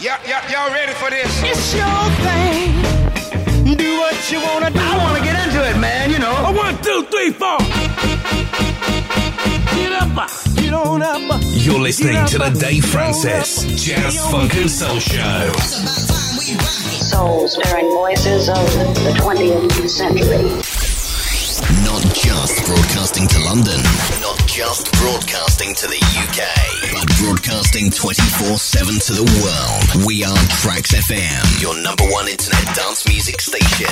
Y'all, y'all ready for this? It's your thing. Do what you wanna do. I wanna get into it, man. You know. A one, two, three, four. Get up, uh, get on up. Uh. You're listening up, to the uh, Dave Francis Jazz Funk and Soul Show. Soul sparing voices of the 20th century. Not just broadcasting to London just broadcasting to the UK, but broadcasting 24 7 to the world. We are Tracks FM, your number one internet dance music station.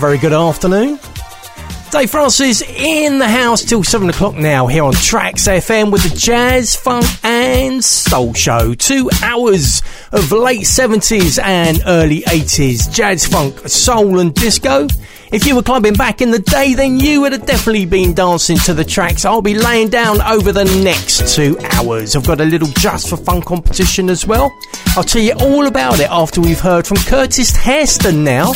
very good afternoon. Dave Francis in the house till 7 o'clock now here on Tracks FM with the Jazz, Funk and Soul Show. Two hours of late 70s and early 80s jazz, funk, soul and disco. If you were clubbing back in the day, then you would have definitely been dancing to the tracks I'll be laying down over the next two hours. I've got a little Just for Fun competition as well. I'll tell you all about it after we've heard from Curtis Hairston now.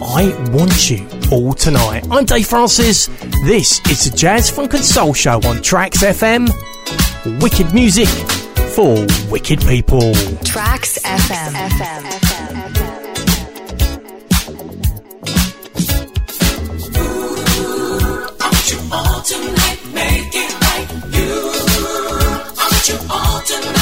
I want you all tonight. I'm Dave Francis. This is the Jazz Funk and Soul Show on Tracks FM. Wicked music for wicked people. Tracks FM. FM. FM. FM. tonight, make it right. You, I want you all tonight.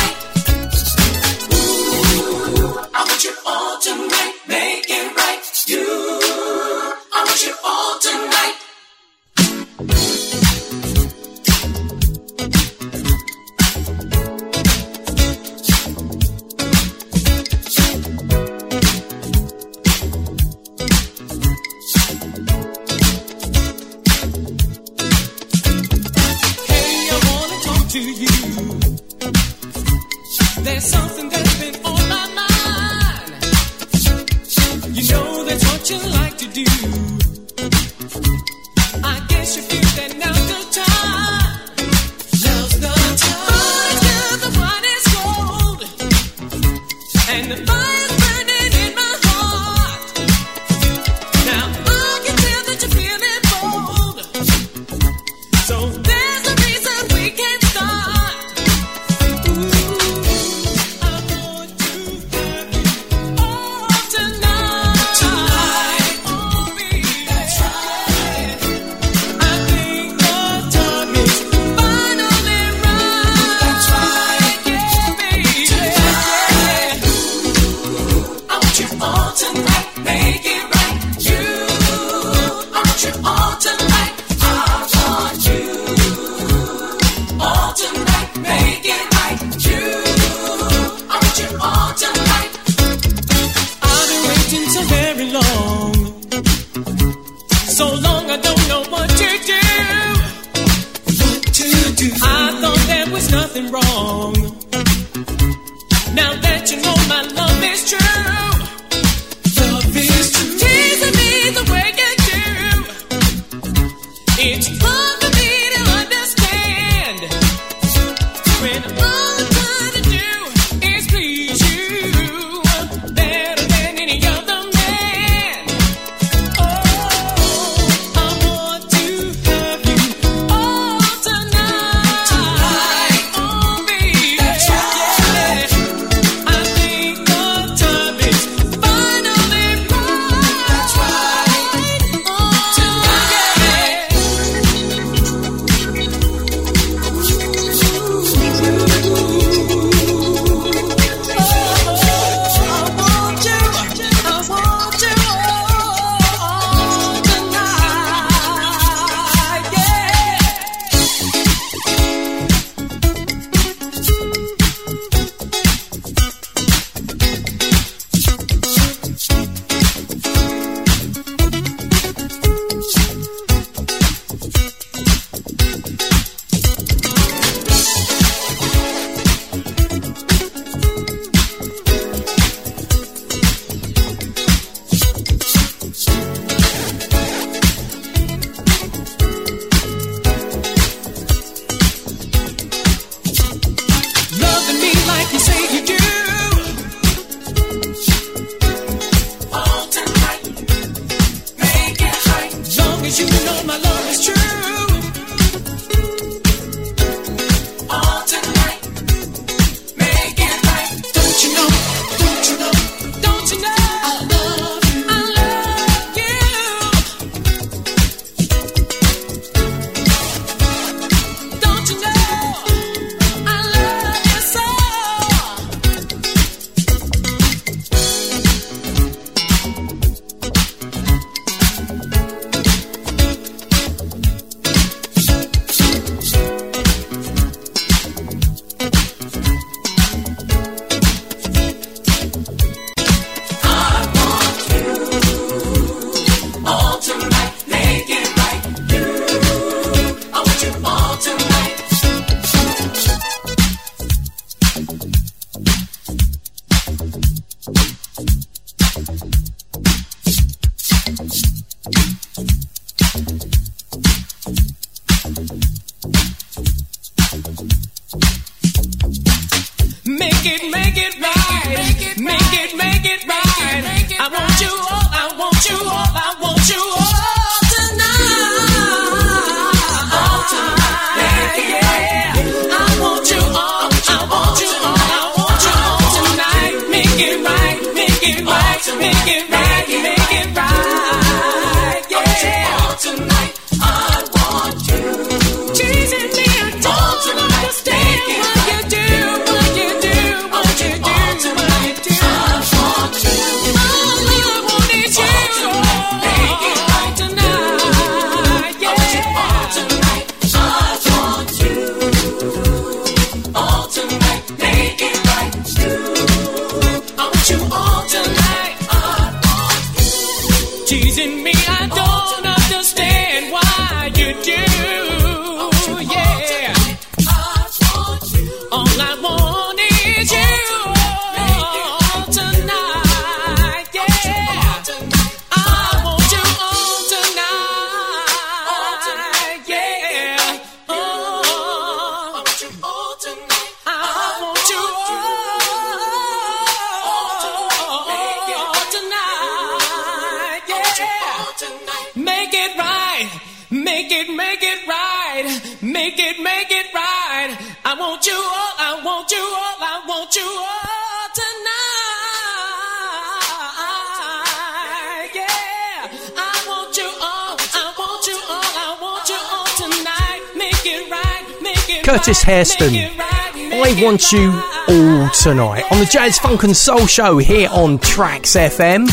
Hairston. I want you all tonight on the Jazz Funk and Soul Show here on Tracks FM.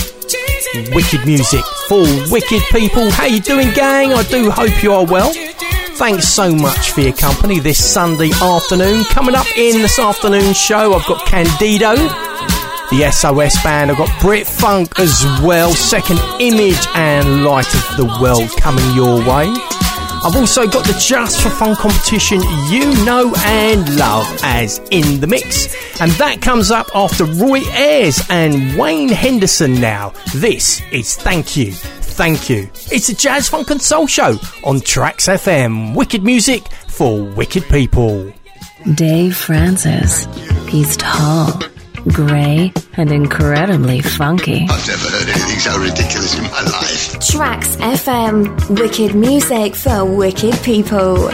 Wicked music for wicked people. How you doing, gang? I do hope you are well. Thanks so much for your company this Sunday afternoon. Coming up in this afternoon show, I've got Candido, the SOS band. I've got Brit Funk as well. Second Image and Light of the World coming your way. I've also got the Just for Fun competition you know and love as in the mix. And that comes up after Roy Ayers and Wayne Henderson now. This is Thank You. Thank you. It's a Jazz Funk and Soul Show on Tracks FM. Wicked music for wicked people. Dave Francis. He's tall grey, and incredibly funky. I've never heard anything so ridiculous in my life. Tracks FM, wicked music for wicked people.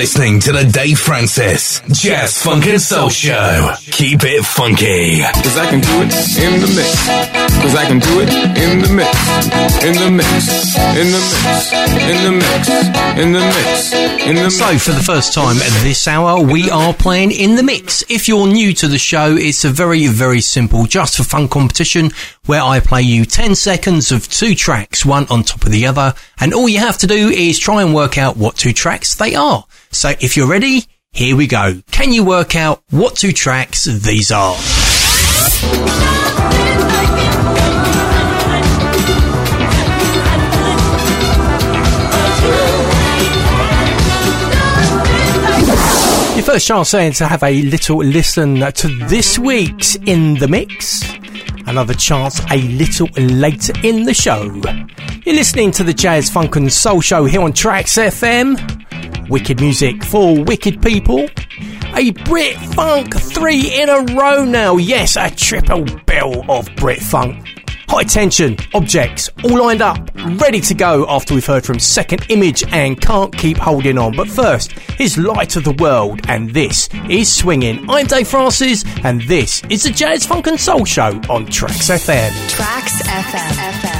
Listening to the Dave Francis Jazz Funk and Soul Show. Keep it funky. Cause I can do it in the mix. Cause I can do it in the mix. In the mix. In the mix. In the mix. In the mix. In the mix. So, for the first time at this hour, we are playing in the mix. If you're new to the show, it's a very, very simple just for fun competition where I play you 10 seconds of two tracks, one on top of the other, and all you have to do is try and work out what two tracks they are. So, if you're ready, here we go. Can you work out what two tracks these are? Your first chance then to have a little listen to this week's In the Mix. Another chance a little later in the show. You're listening to the Jazz Funk and Soul Show here on Tracks FM. Wicked music for wicked people. A Brit Funk three in a row now. Yes, a triple bill of Brit Funk. Hi-Tension, objects, all lined up, ready to go after we've heard from Second Image and Can't Keep Holding On. But first, here's Light of the World, and this is Swinging. I'm Dave Francis, and this is the Jazz Funk and Soul Show on Tracks FM. Tracks FM. FM.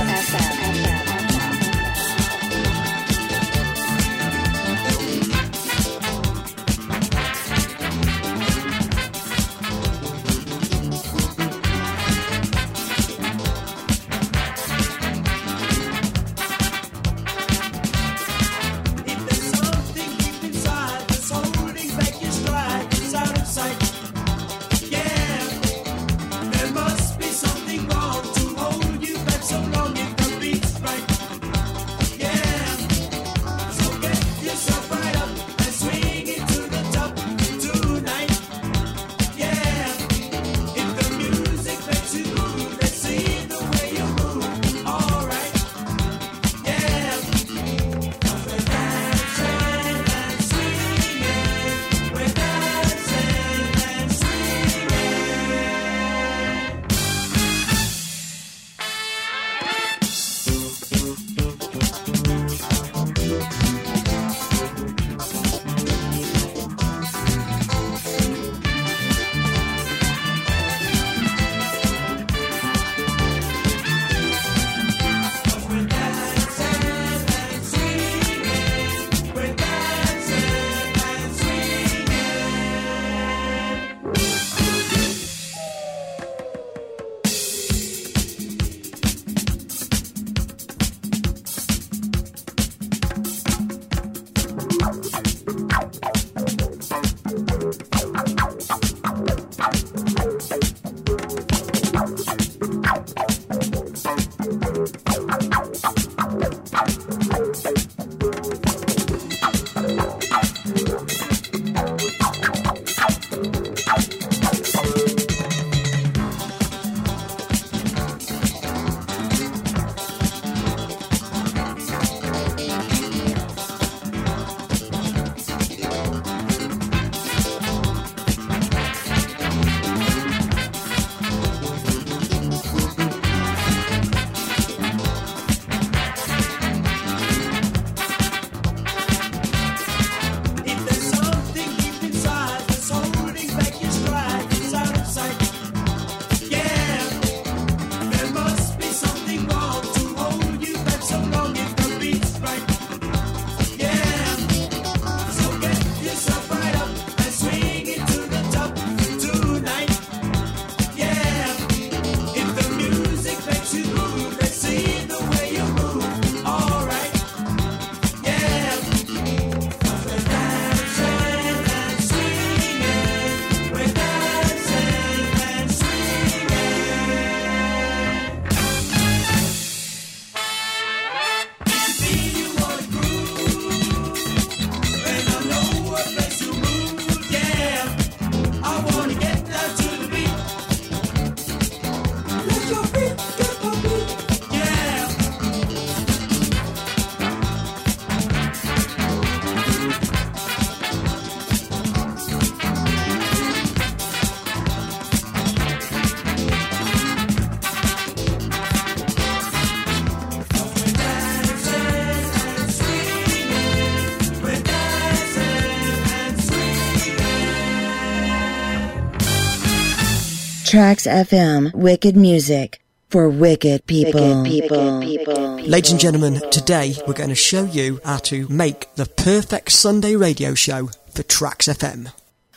Tracks FM, wicked music for wicked people. Wicked people, people. Ladies and gentlemen, today we're going to show you how to make the perfect Sunday radio show for Tracks FM.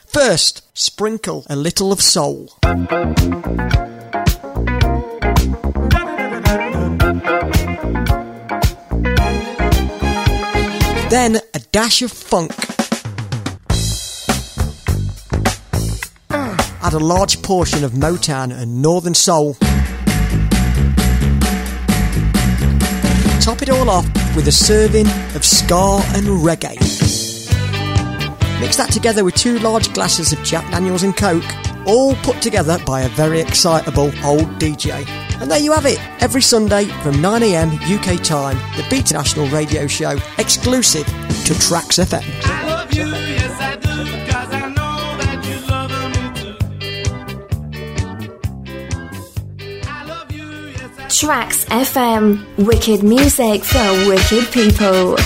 First, sprinkle a little of soul. Then a dash of funk. Add a large portion of Motown and Northern Soul. Top it all off with a serving of ska and reggae. Mix that together with two large glasses of Jack Daniels and Coke, all put together by a very excitable old DJ. And there you have it, every Sunday from 9am UK time, the Beat National radio show, exclusive to Tracks FM. Tracks FM, wicked music for wicked people.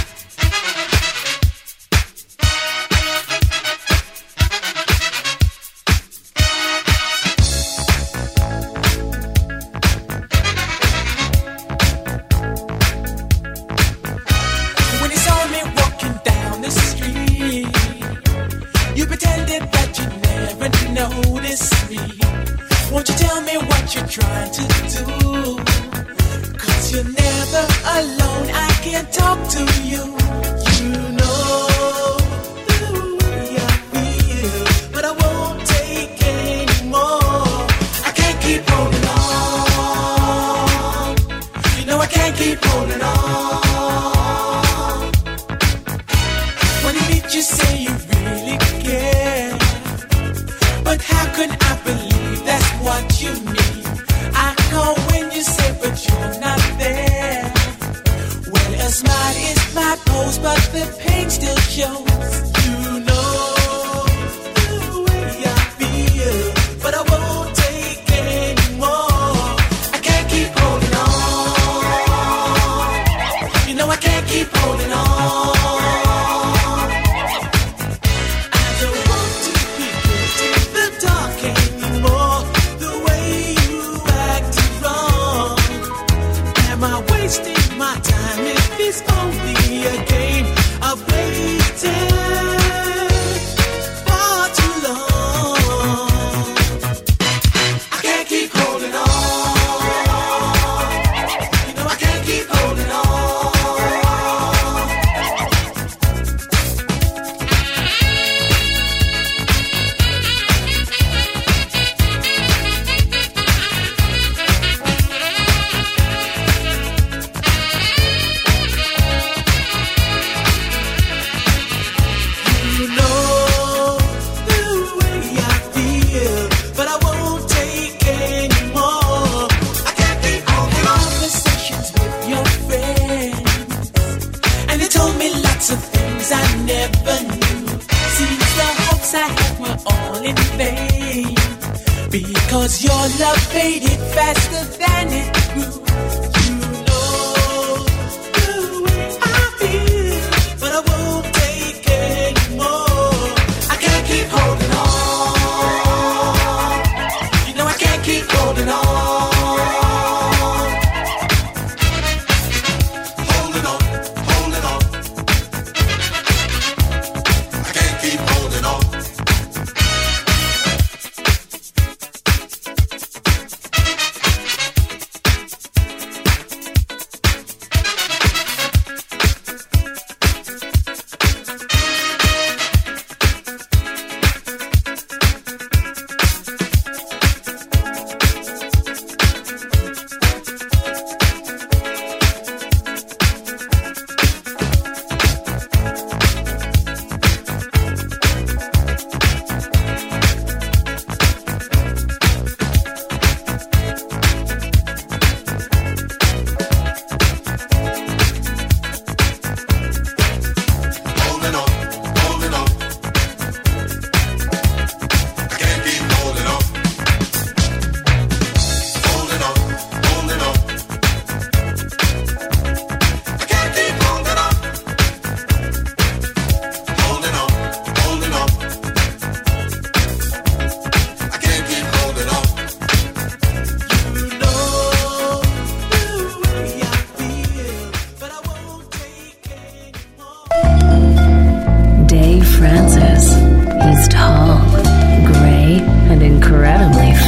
When it's all me walking down the street you saw talk to. You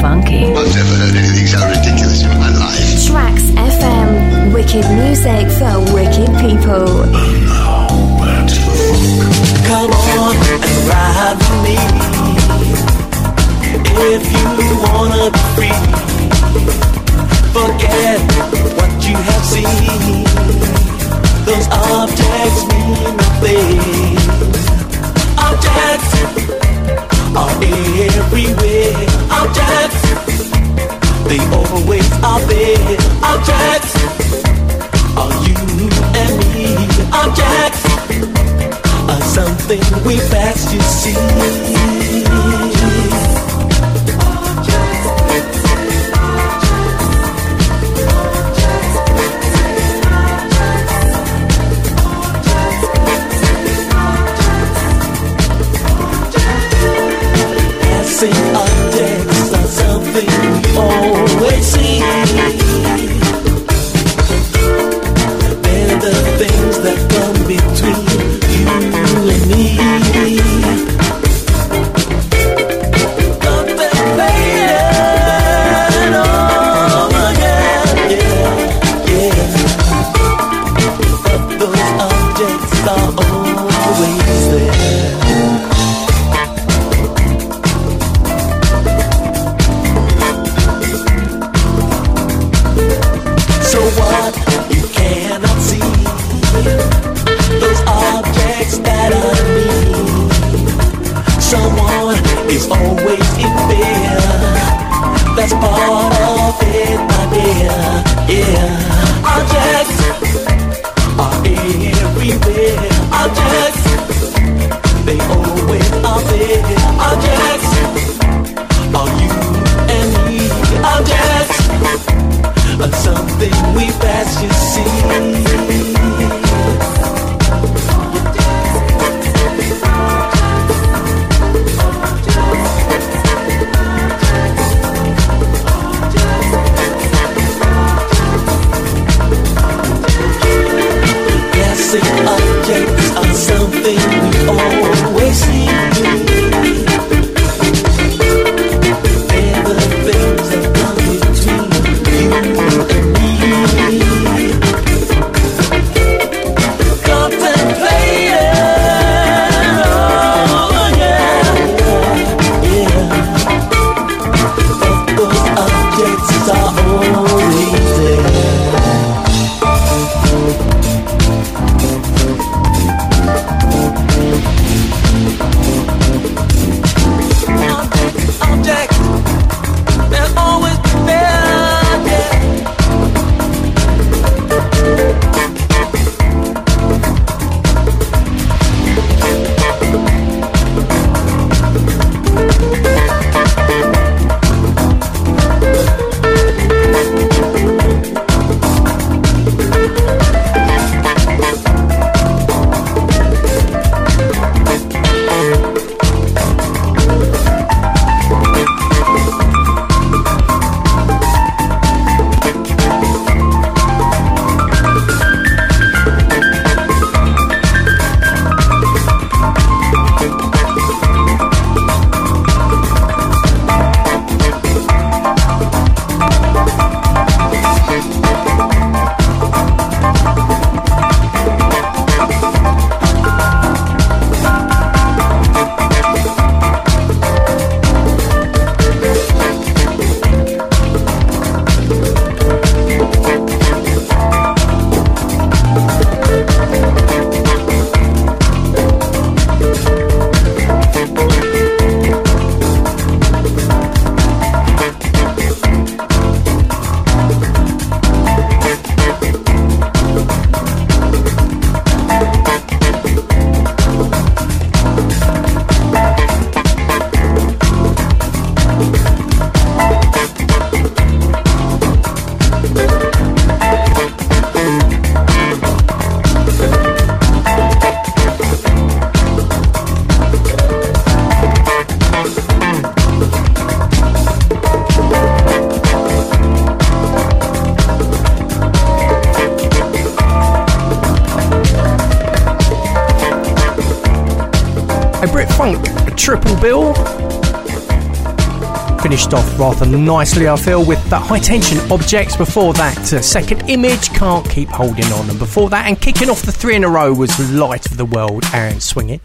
funky. I've never heard anything so ridiculous in my life. Tracks FM. Wicked music for wicked people. Come on and ride with me. If you wanna be free, forget what you have seen. Those objects mean nothing. Objects are everywhere. Objects, they always are there. Objects are you and me. Objects are something we best to see. Passing rather nicely, I feel, with the Hi-Tension objects. Before that, uh, second image, can't keep holding on. And before that, and kicking off the three in a row was Light of the World and Swinging.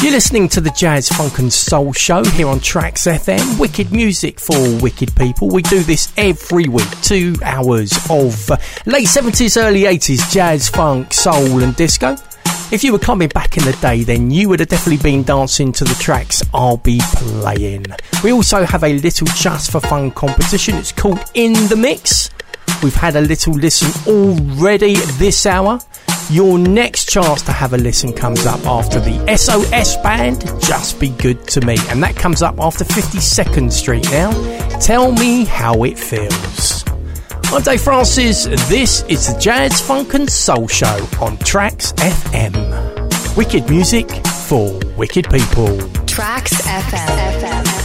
You're listening to the Jazz Funk and Soul Show here on Tracks FM. Wicked music for wicked people. We do this every week. Two hours of uh, late 70s, early 80s jazz, funk, soul, and disco. If you were coming back in the day, then you would have definitely been dancing to the tracks I'll be playing. We also have a little just for fun competition. It's called In the Mix. We've had a little listen already this hour. Your next chance to have a listen comes up after the SOS band, Just Be Good to Me. And that comes up after 52nd Street now. Tell me how it feels. I'm Dave Francis. This is the Jazz Funk and Soul Show on Tracks FM. Wicked music for wicked people. Tracks FM. Does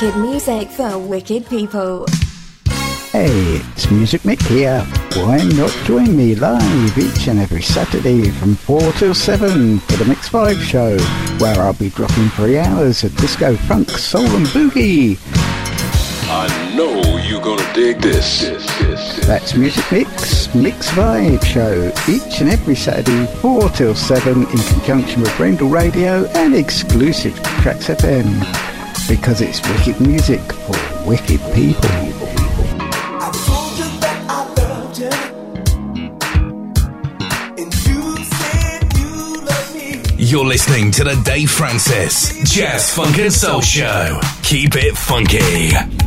wicked music for wicked people. Hey, it's Music Mick here. Why not join me live each and every Saturday from 4 till 7 for the Mix 5 show, where I'll be dropping three hours of disco, funk, soul and boogie. I know you're gonna dig this. That's Music Mix, Mix Vibe show, each and every Saturday, 4 till 7 in conjunction with Brendel Radio and exclusive Tracks FM. Because it's wicked music for wicked people. You're listening to the Dave Francis Jazz Funk and Soul Show. Keep it funky.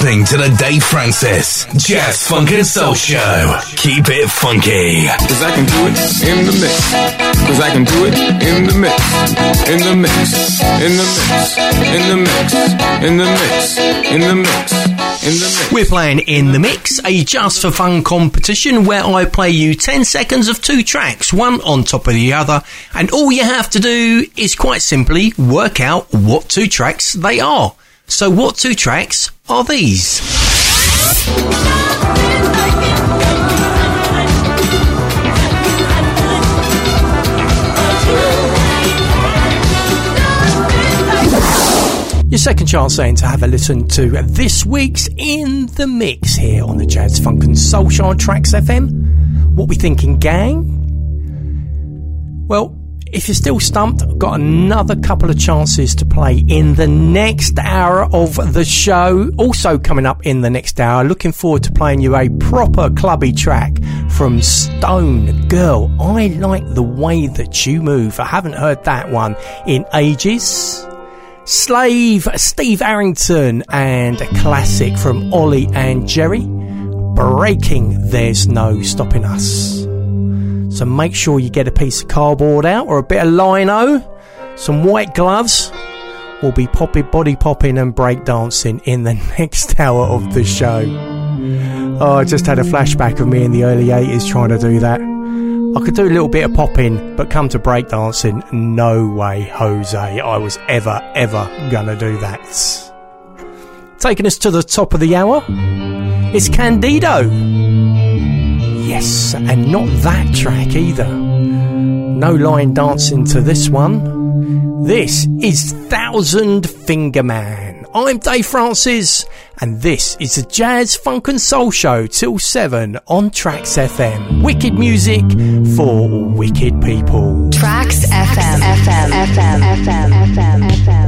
Listening to the Dave Francis Jazz Funk and Soul Show. Keep it funky. Cause I can do it in the mix. Cause I can do it in the mix. In the mix. In the mix. In the mix. In the mix. In the mix. In the mix. We're playing In the Mix, a just for fun competition where I play you 10 seconds of two tracks, one on top of the other, and all you have to do is quite simply work out what two tracks they are. So, what two tracks are these? Your second chance then to have a listen to this week's In the Mix here on the Jazz Funk and Soul Show on Tracks FM. What we thinking, gang? Well, if you're still stumped, got another couple of chances to play in the next hour of the show. Also coming up in the next hour, looking forward to playing you a proper clubby track from Stone. Girl, I like the way that you move. I haven't heard that one in ages. Slave, Steve Arrington, and a classic from Ollie and Jerry. Breaking, there's no stopping us. So make sure you get a piece of cardboard out or a bit of lino, some white gloves. We'll be popping, body popping, and breakdancing in the next hour of the show. Oh, I just had a flashback of me in the early 80s trying to do that. I could do a little bit of popping, but come to breakdancing, no way, Jose, I was ever, ever gonna do that. Taking us to the top of the hour, it's Candido. Yes, and not that track either. No line dancing to this one. This is Thousand Finger Man. I'm Dave Francis, and this is the Jazz Funk and Soul Show till 7 on Tracks FM. Wicked music for wicked people. Tracks FM. FM. FM. FM. FM. FM.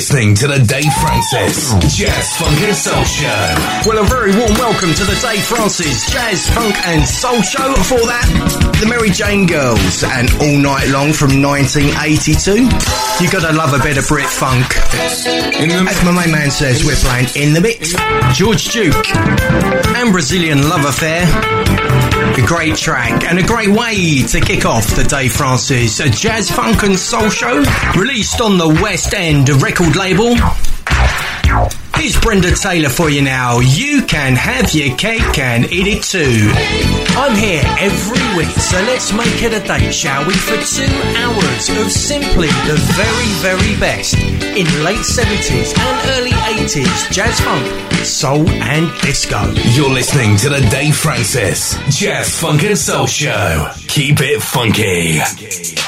Listening to the Dave Francis Jazz Funk and Soul Show. Well, a very warm welcome to the Dave Francis Jazz Funk and Soul Show. Before that, the Mary Jane Girls and All Night Long from 1982. You gotta love a bit of Brit funk. As my main man says, we're playing in the mix. George Duke and Brazilian Love Affair. A great track and a great way to kick off the Dave Francis a Jazz Funk and Soul Show, released on the West End record label. Here's Brenda Taylor for you now. You can have your cake and eat it too. I'm here every week, so let's make it a date, shall we? For two hours of simply the very, very best in late 70s and early 80s jazz funk, soul, and disco. You're listening to the Dave Francis Jazz Funk and Soul Show. Keep it funky. funky.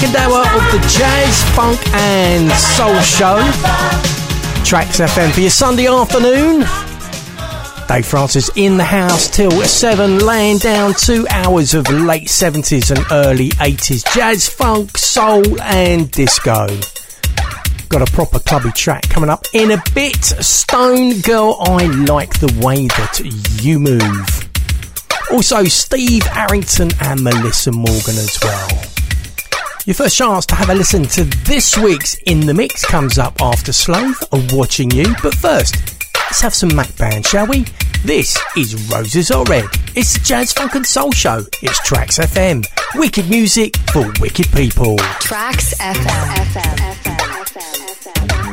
Second hour of the Jazz, Funk and Soul Show. Tracks FM for your Sunday afternoon. Dave Francis in the house till 7, laying down two hours of late 70s and early 80s jazz, funk, soul, and disco. Got a proper clubby track coming up in a bit. Stone Girl, I like the way that you move. Also, Steve Arrington and Meli'sa Morgan as well. Your first chance to have a listen to this week's In the Mix comes up after Slave of Watching You. But first, let's have some Mac Band, shall we? This is Roses Are Red. It's the Jazz Funk and Soul Show. It's Tracks FM. Wicked music for wicked people. Tracks FM. FM. FM. You're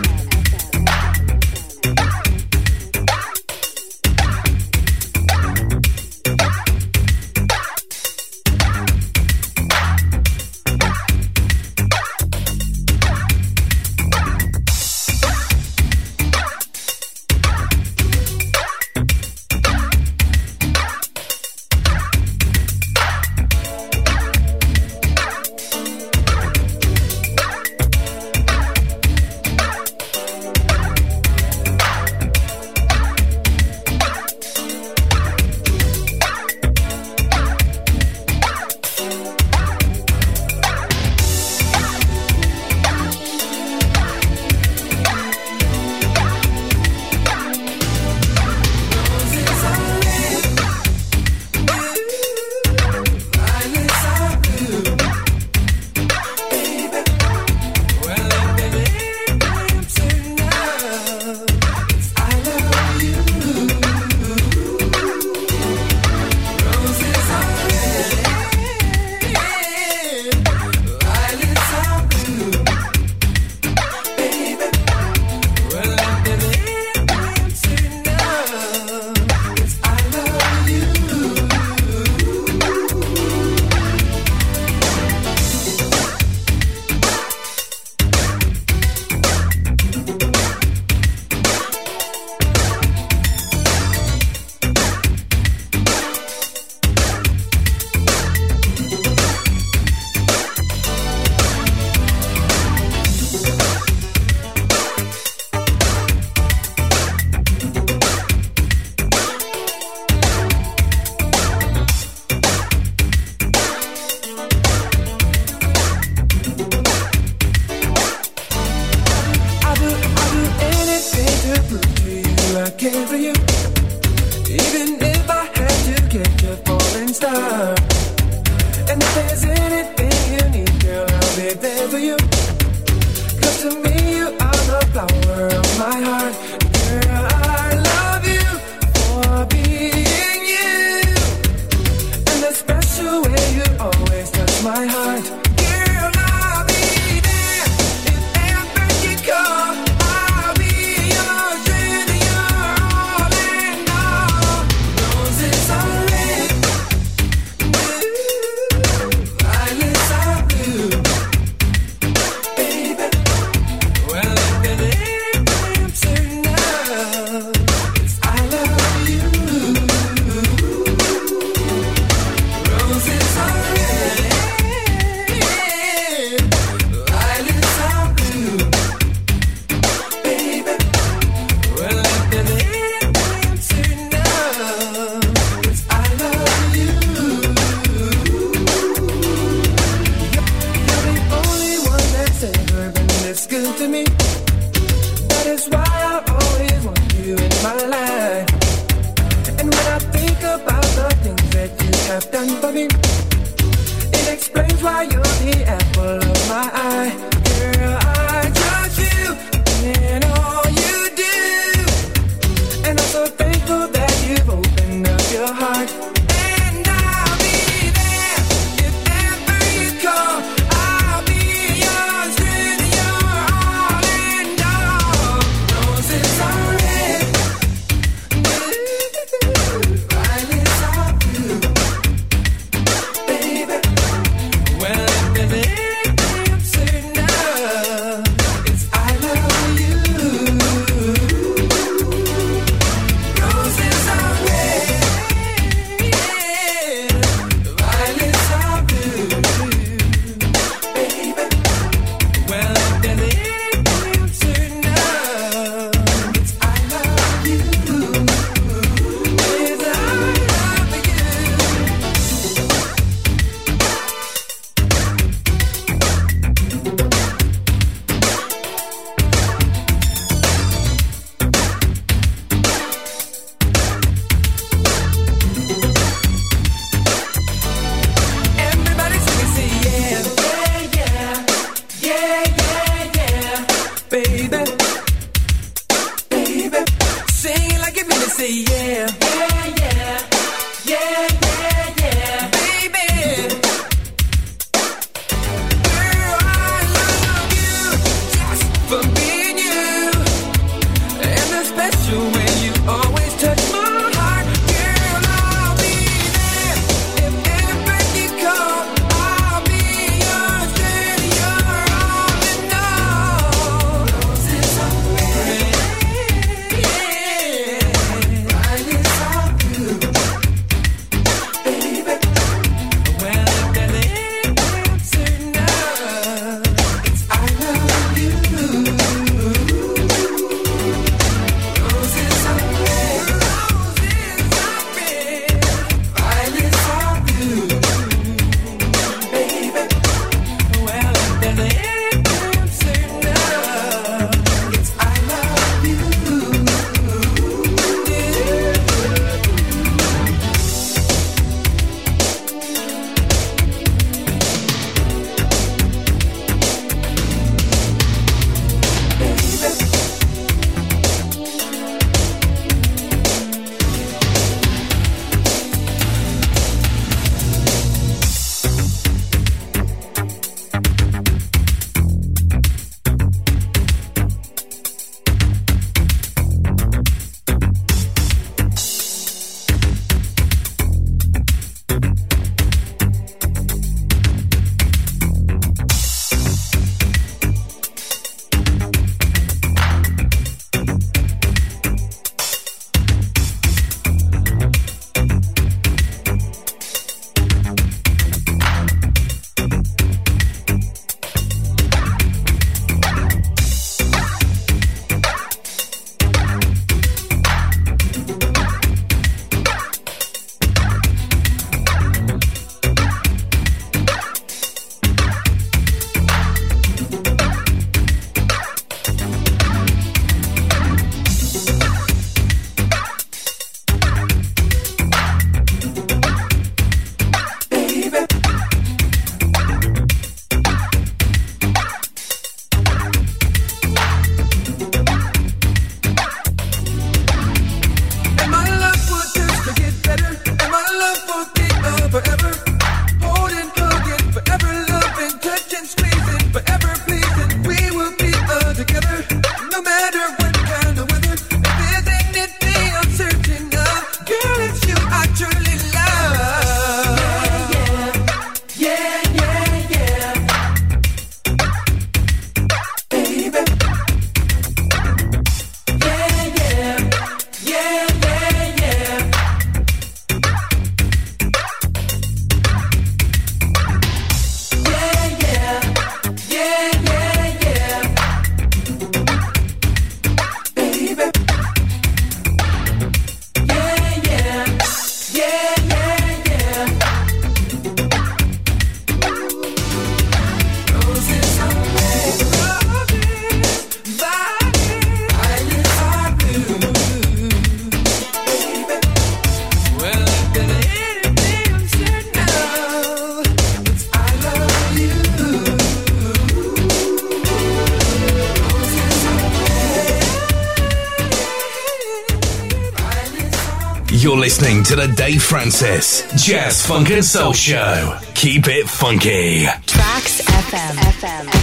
Dave Francis Jazz Funk and Soul Show. Keep it funky. Tracks FM. FM.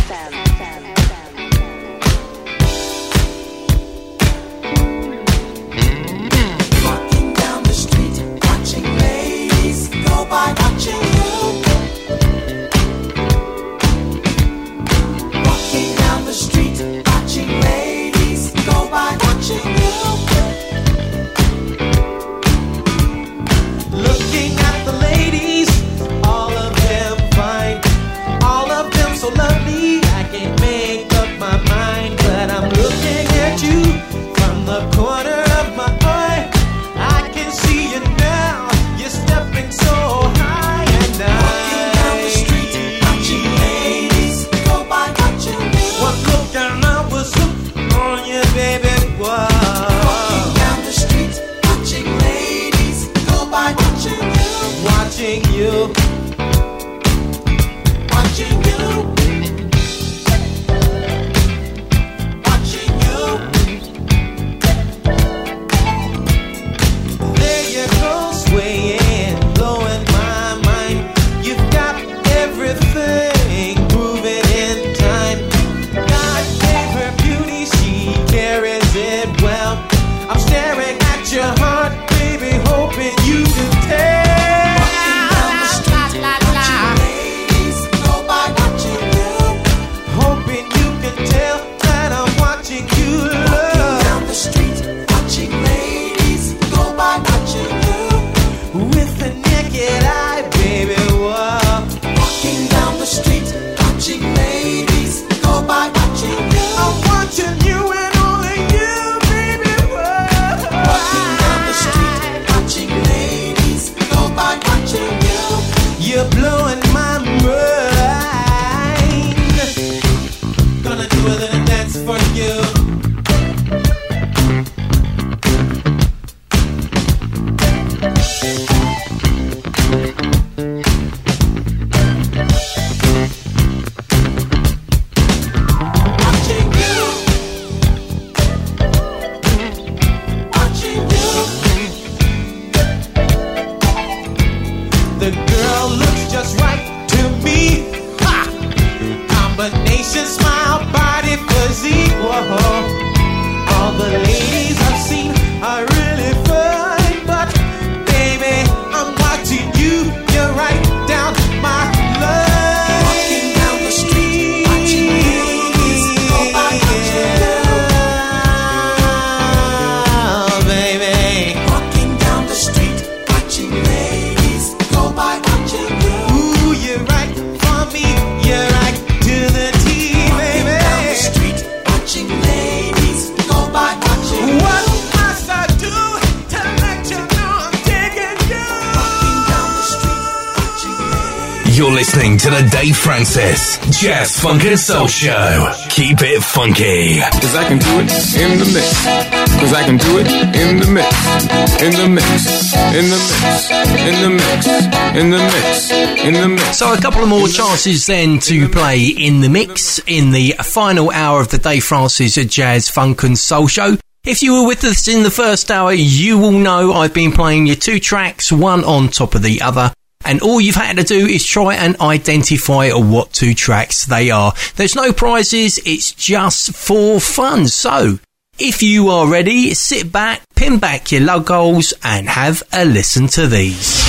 Can do it in the mix. In the mix. In the mix. In the mix. In the mix. In the mix. So a couple of more chances then to play in the mix in the final hour of the Dave Francis Jazz Funk and Soul Show. If you were with us in the first hour, you will know I've been playing you two tracks, one on top of the other. And all you've had to do is try and identify what two tracks they are. There's no prizes, it's just for fun. So, if you are ready, sit back, pin back your lug and have a listen to these.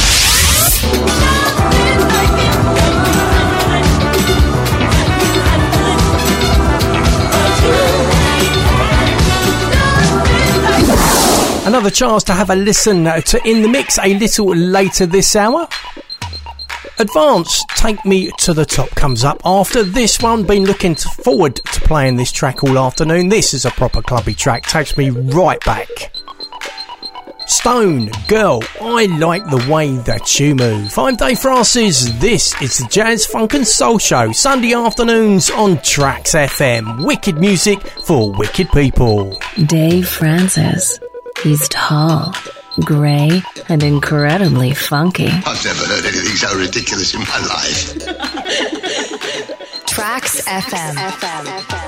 Another chance to have a listen uh, to In the Mix a little later this hour. Advance, Take Me to the Top comes up after this one. Been looking forward to playing this track all afternoon. This is a proper clubby track, takes me right back. Stone, girl, I like the way that you move. I'm Dave Francis. This is the Jazz Funk and Soul Show. Sunday afternoons on Tracks FM. Wicked music for wicked people. Dave Francis. He's tall, grey, and incredibly funky. I've never heard anything so ridiculous in my life. Tracks FM. FM.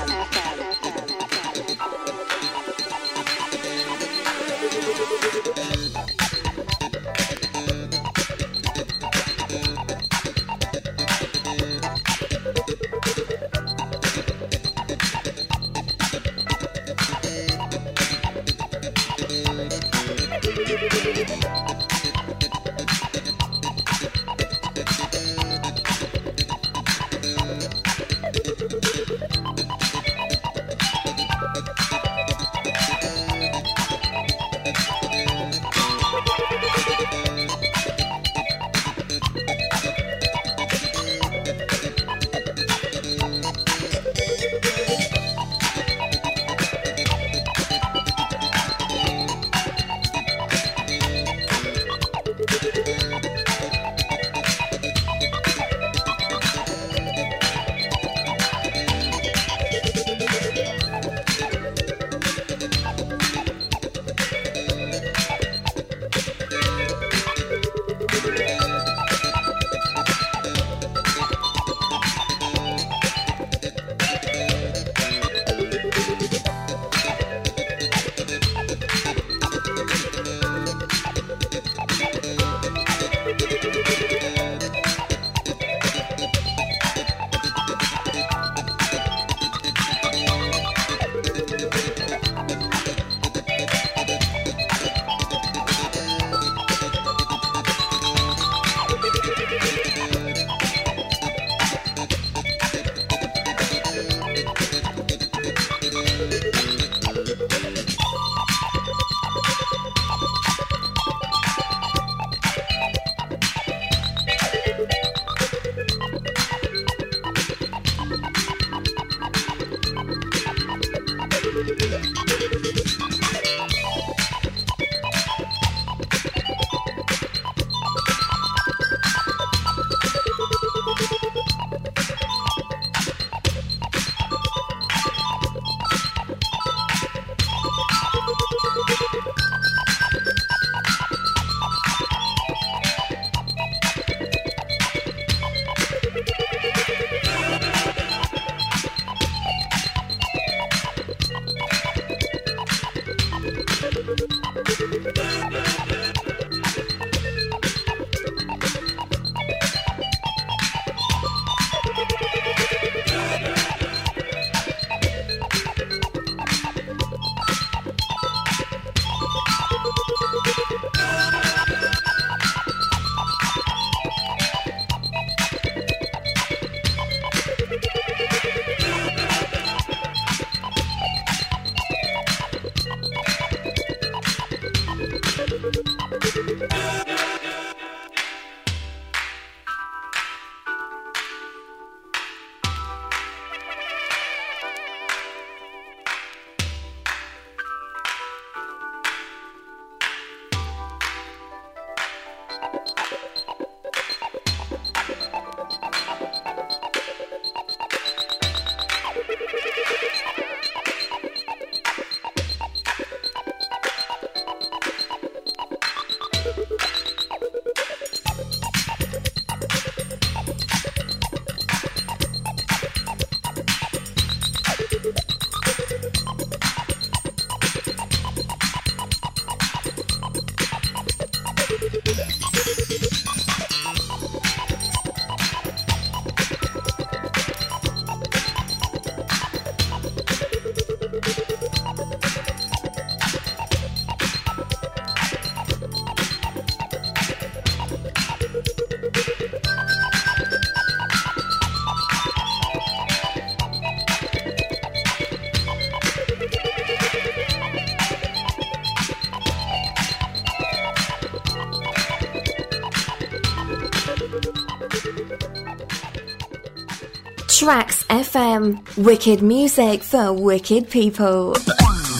Tracks FM. Wicked music for wicked people.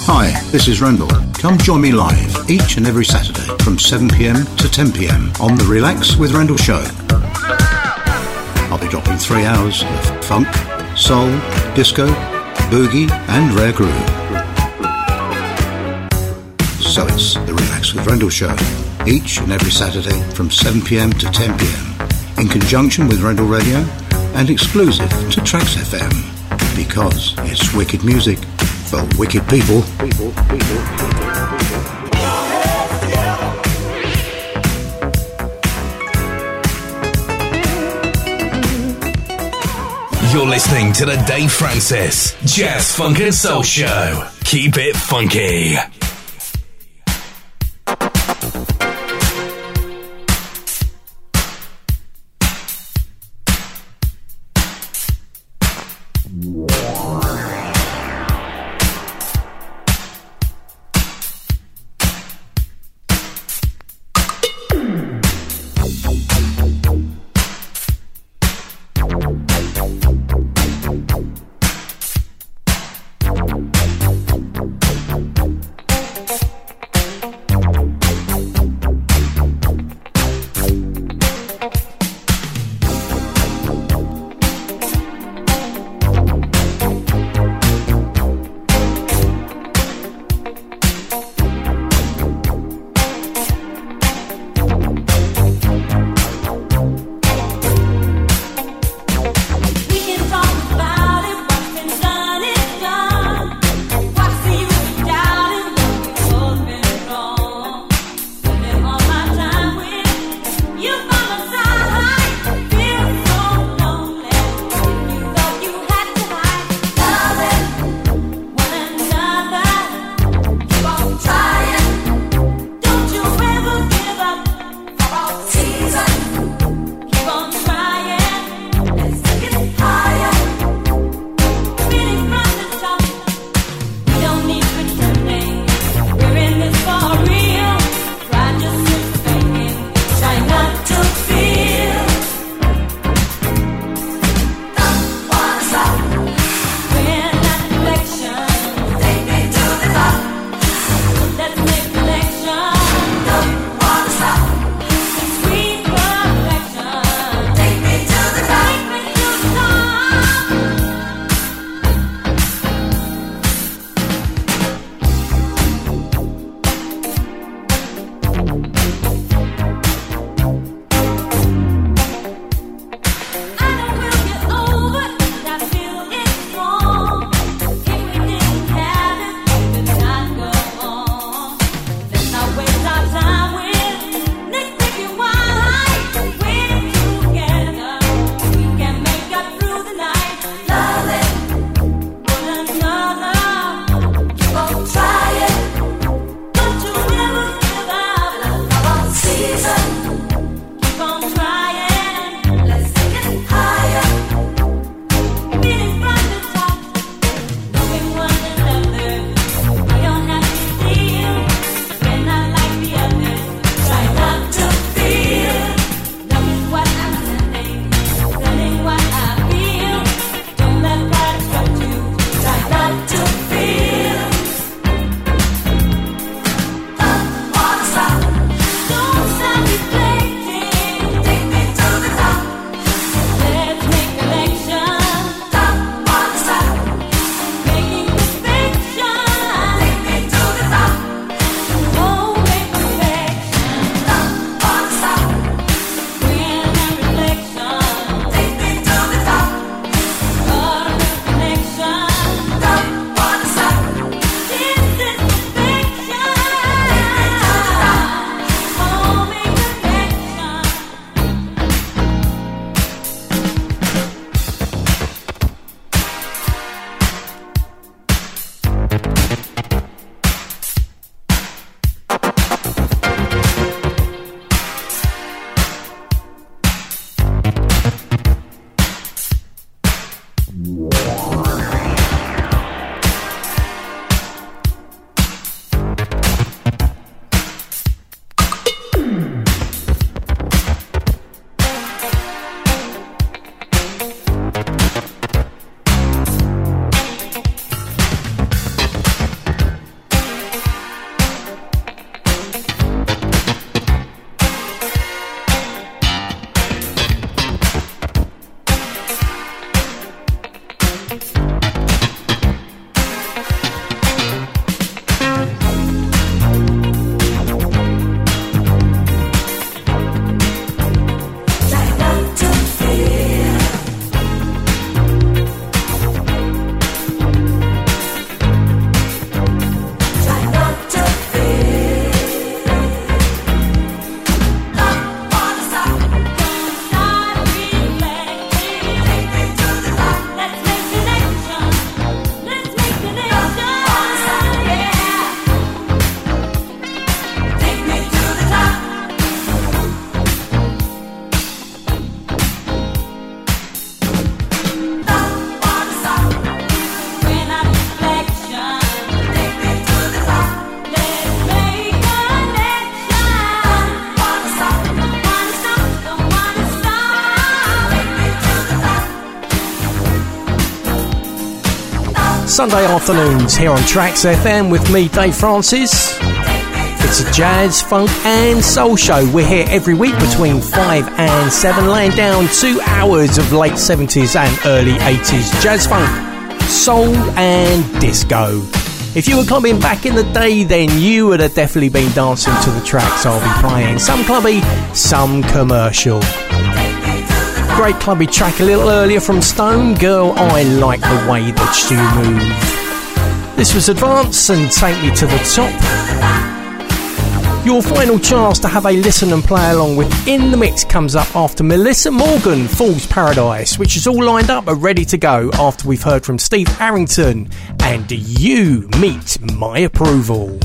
Hi, this is Randall. Come join me live each and every Saturday from 7pm to 10pm on the Relax with Randall show. I'll be dropping three hours of funk, soul, disco, boogie, and rare groove. So it's the Relax with Randall show each and every Saturday from 7pm to 10pm in conjunction with Randall Radio and exclusive to Tracks FM because it's wicked music for wicked people. people, people. You're listening to the Dave Francis Jazz Funk and Soul Show. Keep it funky. Sunday afternoons here on Tracks FM with me, Dave Francis. It's a jazz, funk, and soul show. We're here every week between 5 and 7, laying down two hours of late 70s and early 80s jazz, funk, soul, and disco. If you were clubbing back in the day, then you would have definitely been dancing to the tracks I'll be playing. Some clubby, some commercial. Great clubby track a little earlier from Stone. Girl, I like the way that you move. This was Advance and Take Me to the Top. Your final chance to have a listen and play along with In the Mix comes up after Meli'sa Morgan, Fool's Paradise, which is all lined up and ready to go after we've heard from Steve Arrington and You Meet My Approval.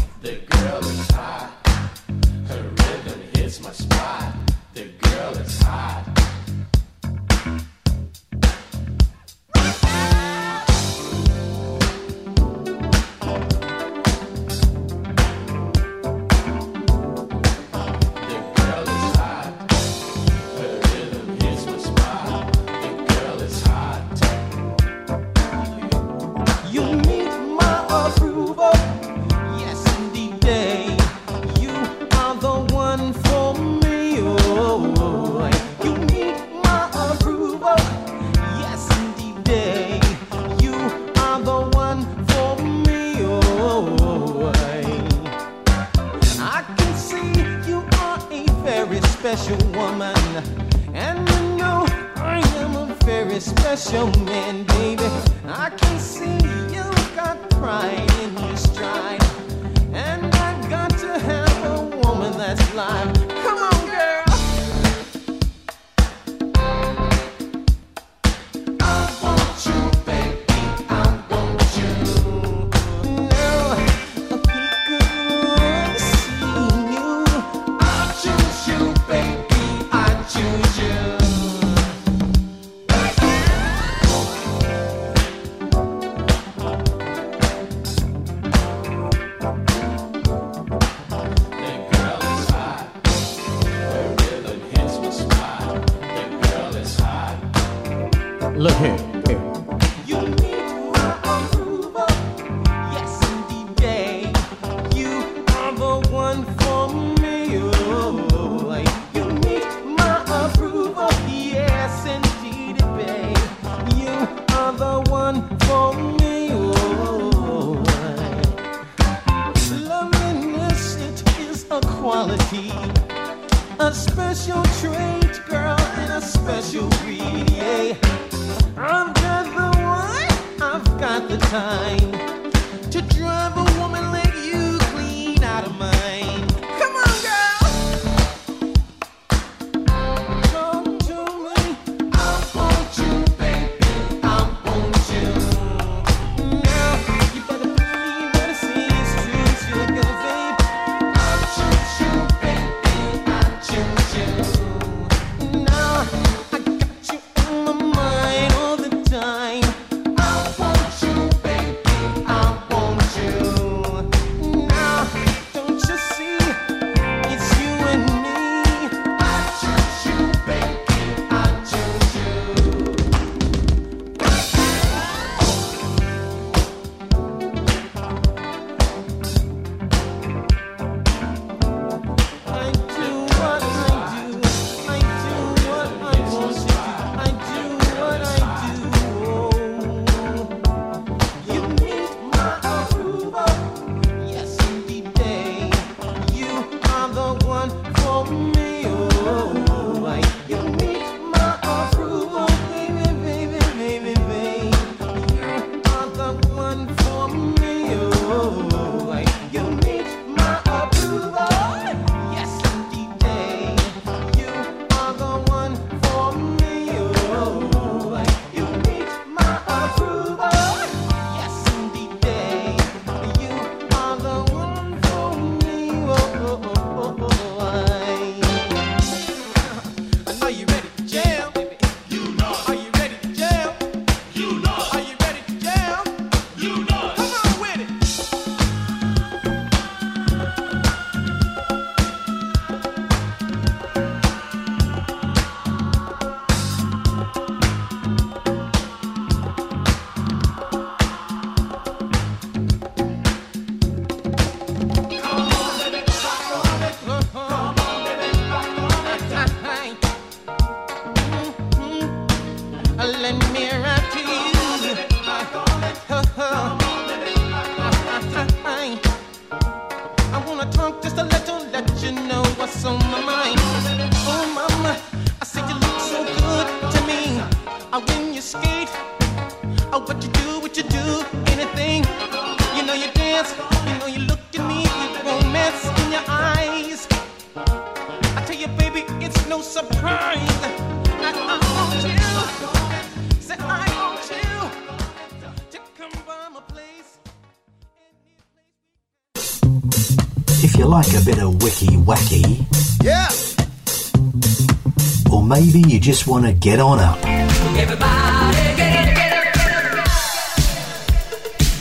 Just want to get on up,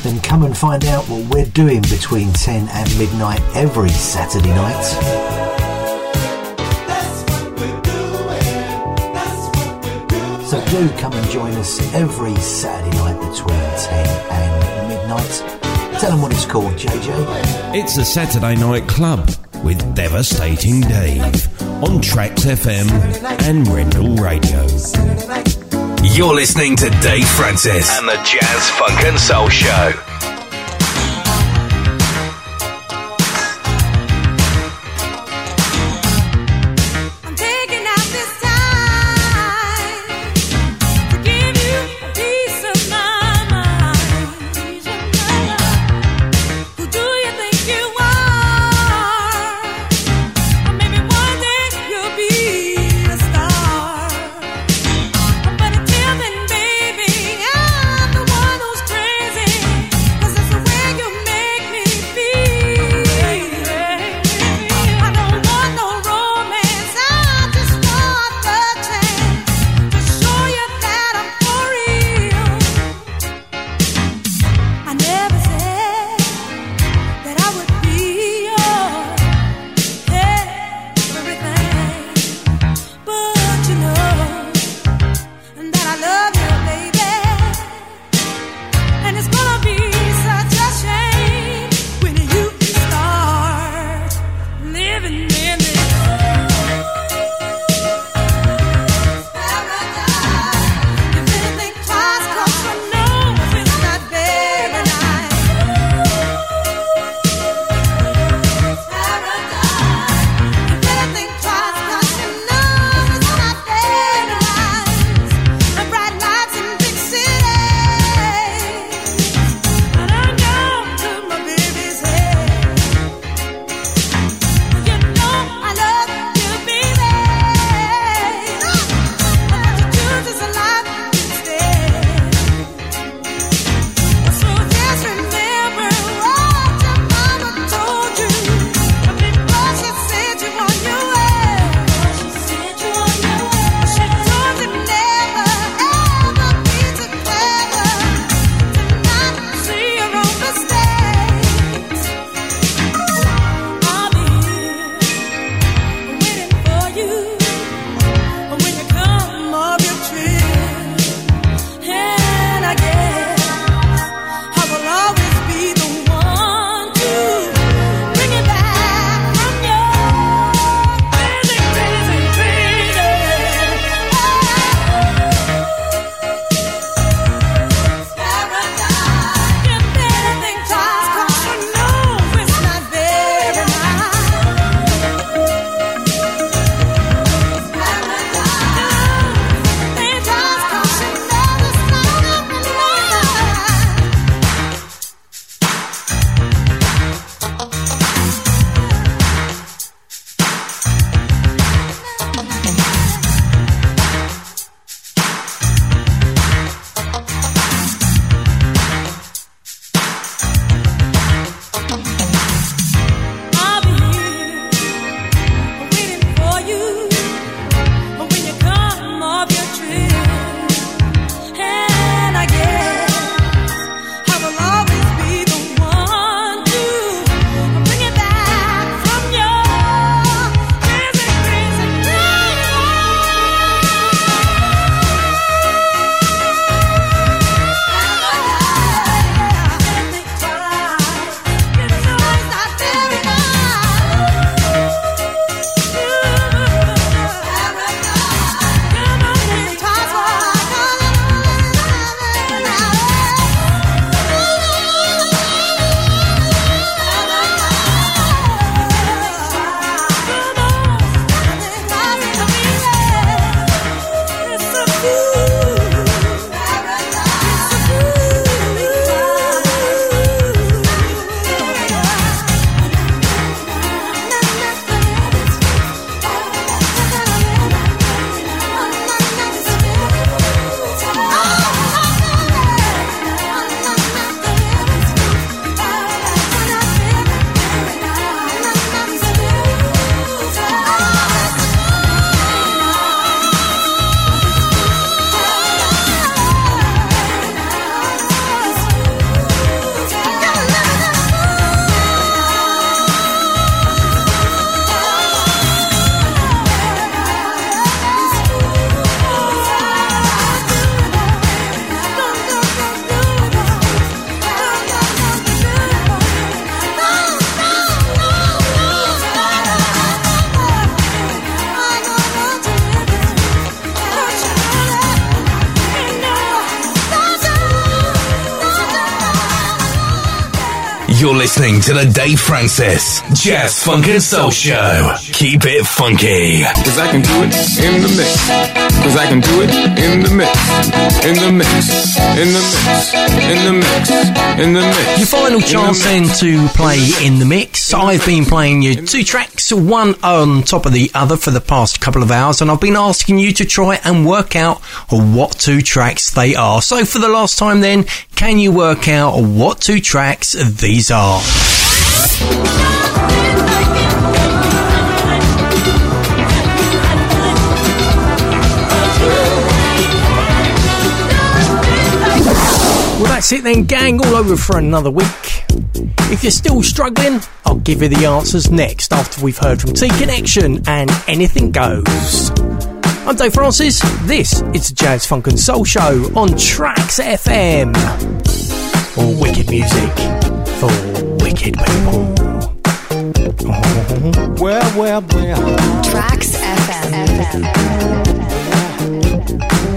then come and find out what we're doing between 10 and midnight every Saturday night. So do come and join us every Saturday night between 10 and midnight. Tell them what it's called, JJ. It's a Saturday night club with Devastating Dave on Tracks FM and Rendell Radio. You're listening to Dave Francis and the Jazz Funk and Soul Show. You're listening to the Dave Francis Jazz Funk and Soul Show. Keep it funky. Cause I can do it in the mix. Cause I can do it in the mix. In the mix. In the mix. In the mix. In the mix. Your final chance then to play in the mix. I've been playing you two tracks, one on top of the other for the past couple of hours, and I've been asking you to try and work out what two tracks they are. So for the last time then, can you work out what two tracks these are? That's it then, gang. All over for another week. If you're still struggling, I'll give you the answers next after we've heard from T Connection and Anything Goes. I'm Dave Francis. This is the Jazz Funk and Soul Show on Tracks FM. All wicked music for wicked people. Well, well, well. Tracks FM. Somebody's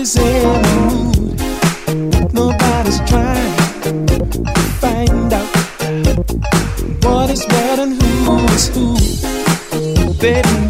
everybody's in the mood. Nobody's trying to find out what is what and who is who. They've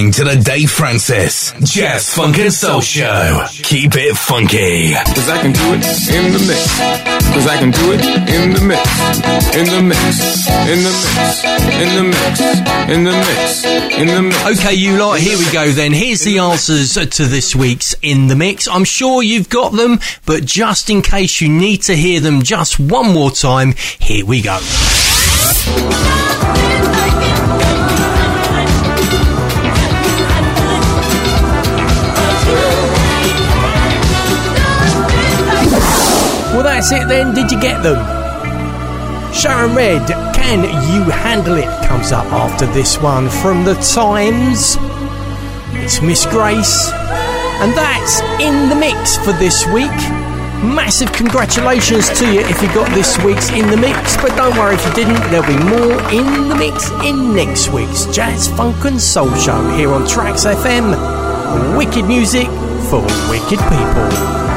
listening to the Dave Francis Jazz Funk and Soul Show. Keep it funky. Cause I can do it in the mix. Cause I can do it in the mix. In the mix. In the mix. In the mix. In the mix. In the mix. Okay, you lot, here we go then. Here's the answers to this week's In the Mix. I'm sure you've got them, but just in case you need to hear them just one more time, here we go. That's it then. Did you get them? Sharon Redd, Can You Handle It? comes up after this one from The Tymes. It's Miss Grace. And that's in the mix for this week. Massive congratulations to you if you got this week's In the Mix, but don't worry if you didn't, there'll be more In the Mix in next week's Jazz, Funk and Soul Show here on Tracks FM. Wicked music for wicked people.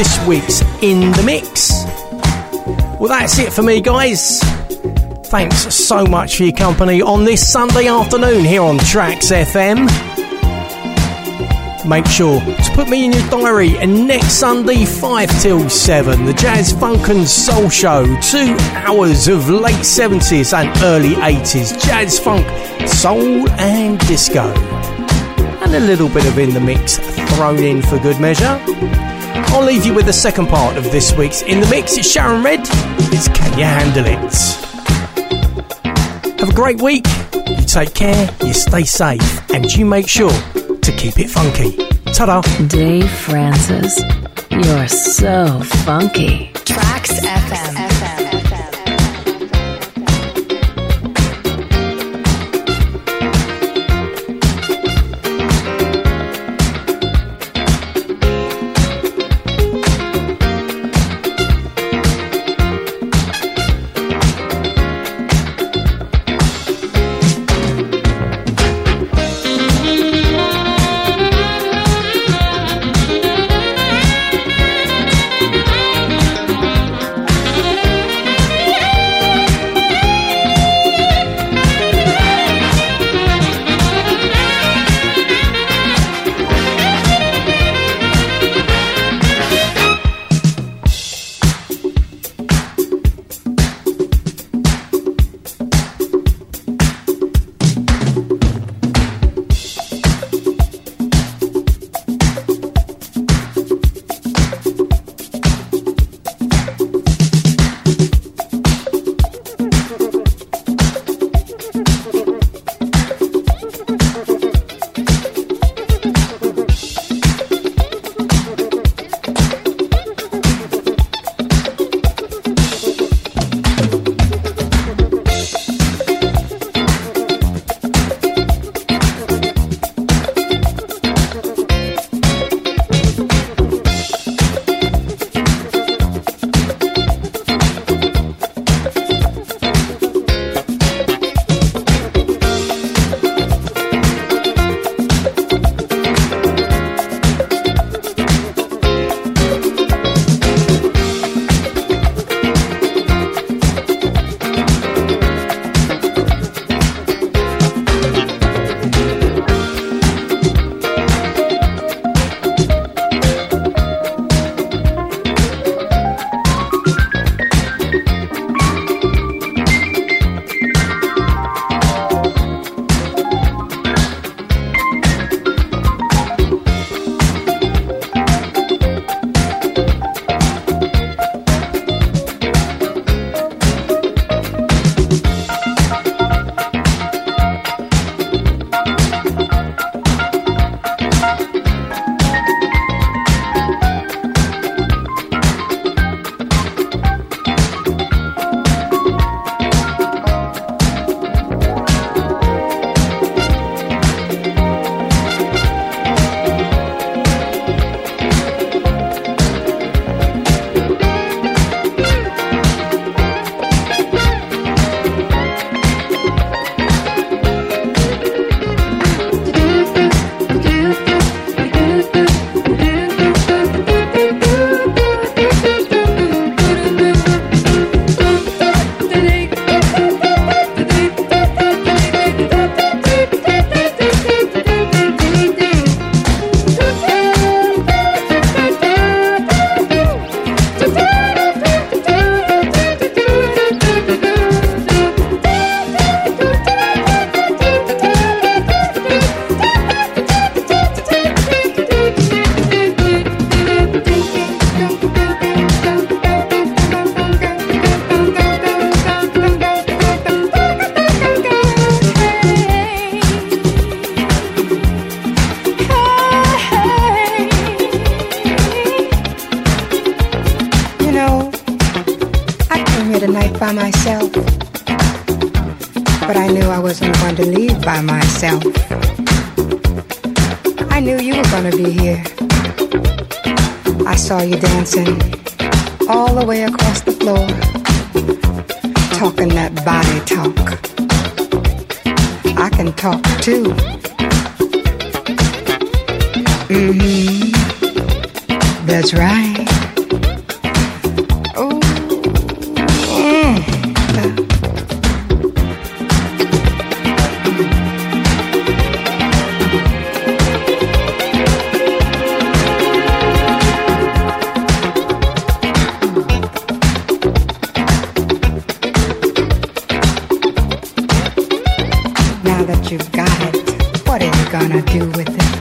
This week's In the Mix. Well, that's it for me, guys. Thanks so much for your company on this Sunday afternoon here on Tracks FM. Make sure to put me in your diary and next Sunday 5 till 7 the Jazz Funk and Soul Show 2 hours of late 70s and early 80s jazz funk soul and disco and a little bit of in the mix thrown in for good measure I'll leave you with the second part of this week's In the Mix. It's Sharon Redd. It's Can You Handle It have a great week. You take care. You stay safe. And you make sure to keep it funky. Ta-da. Dave Francis, you're so funky. Gonna do with it?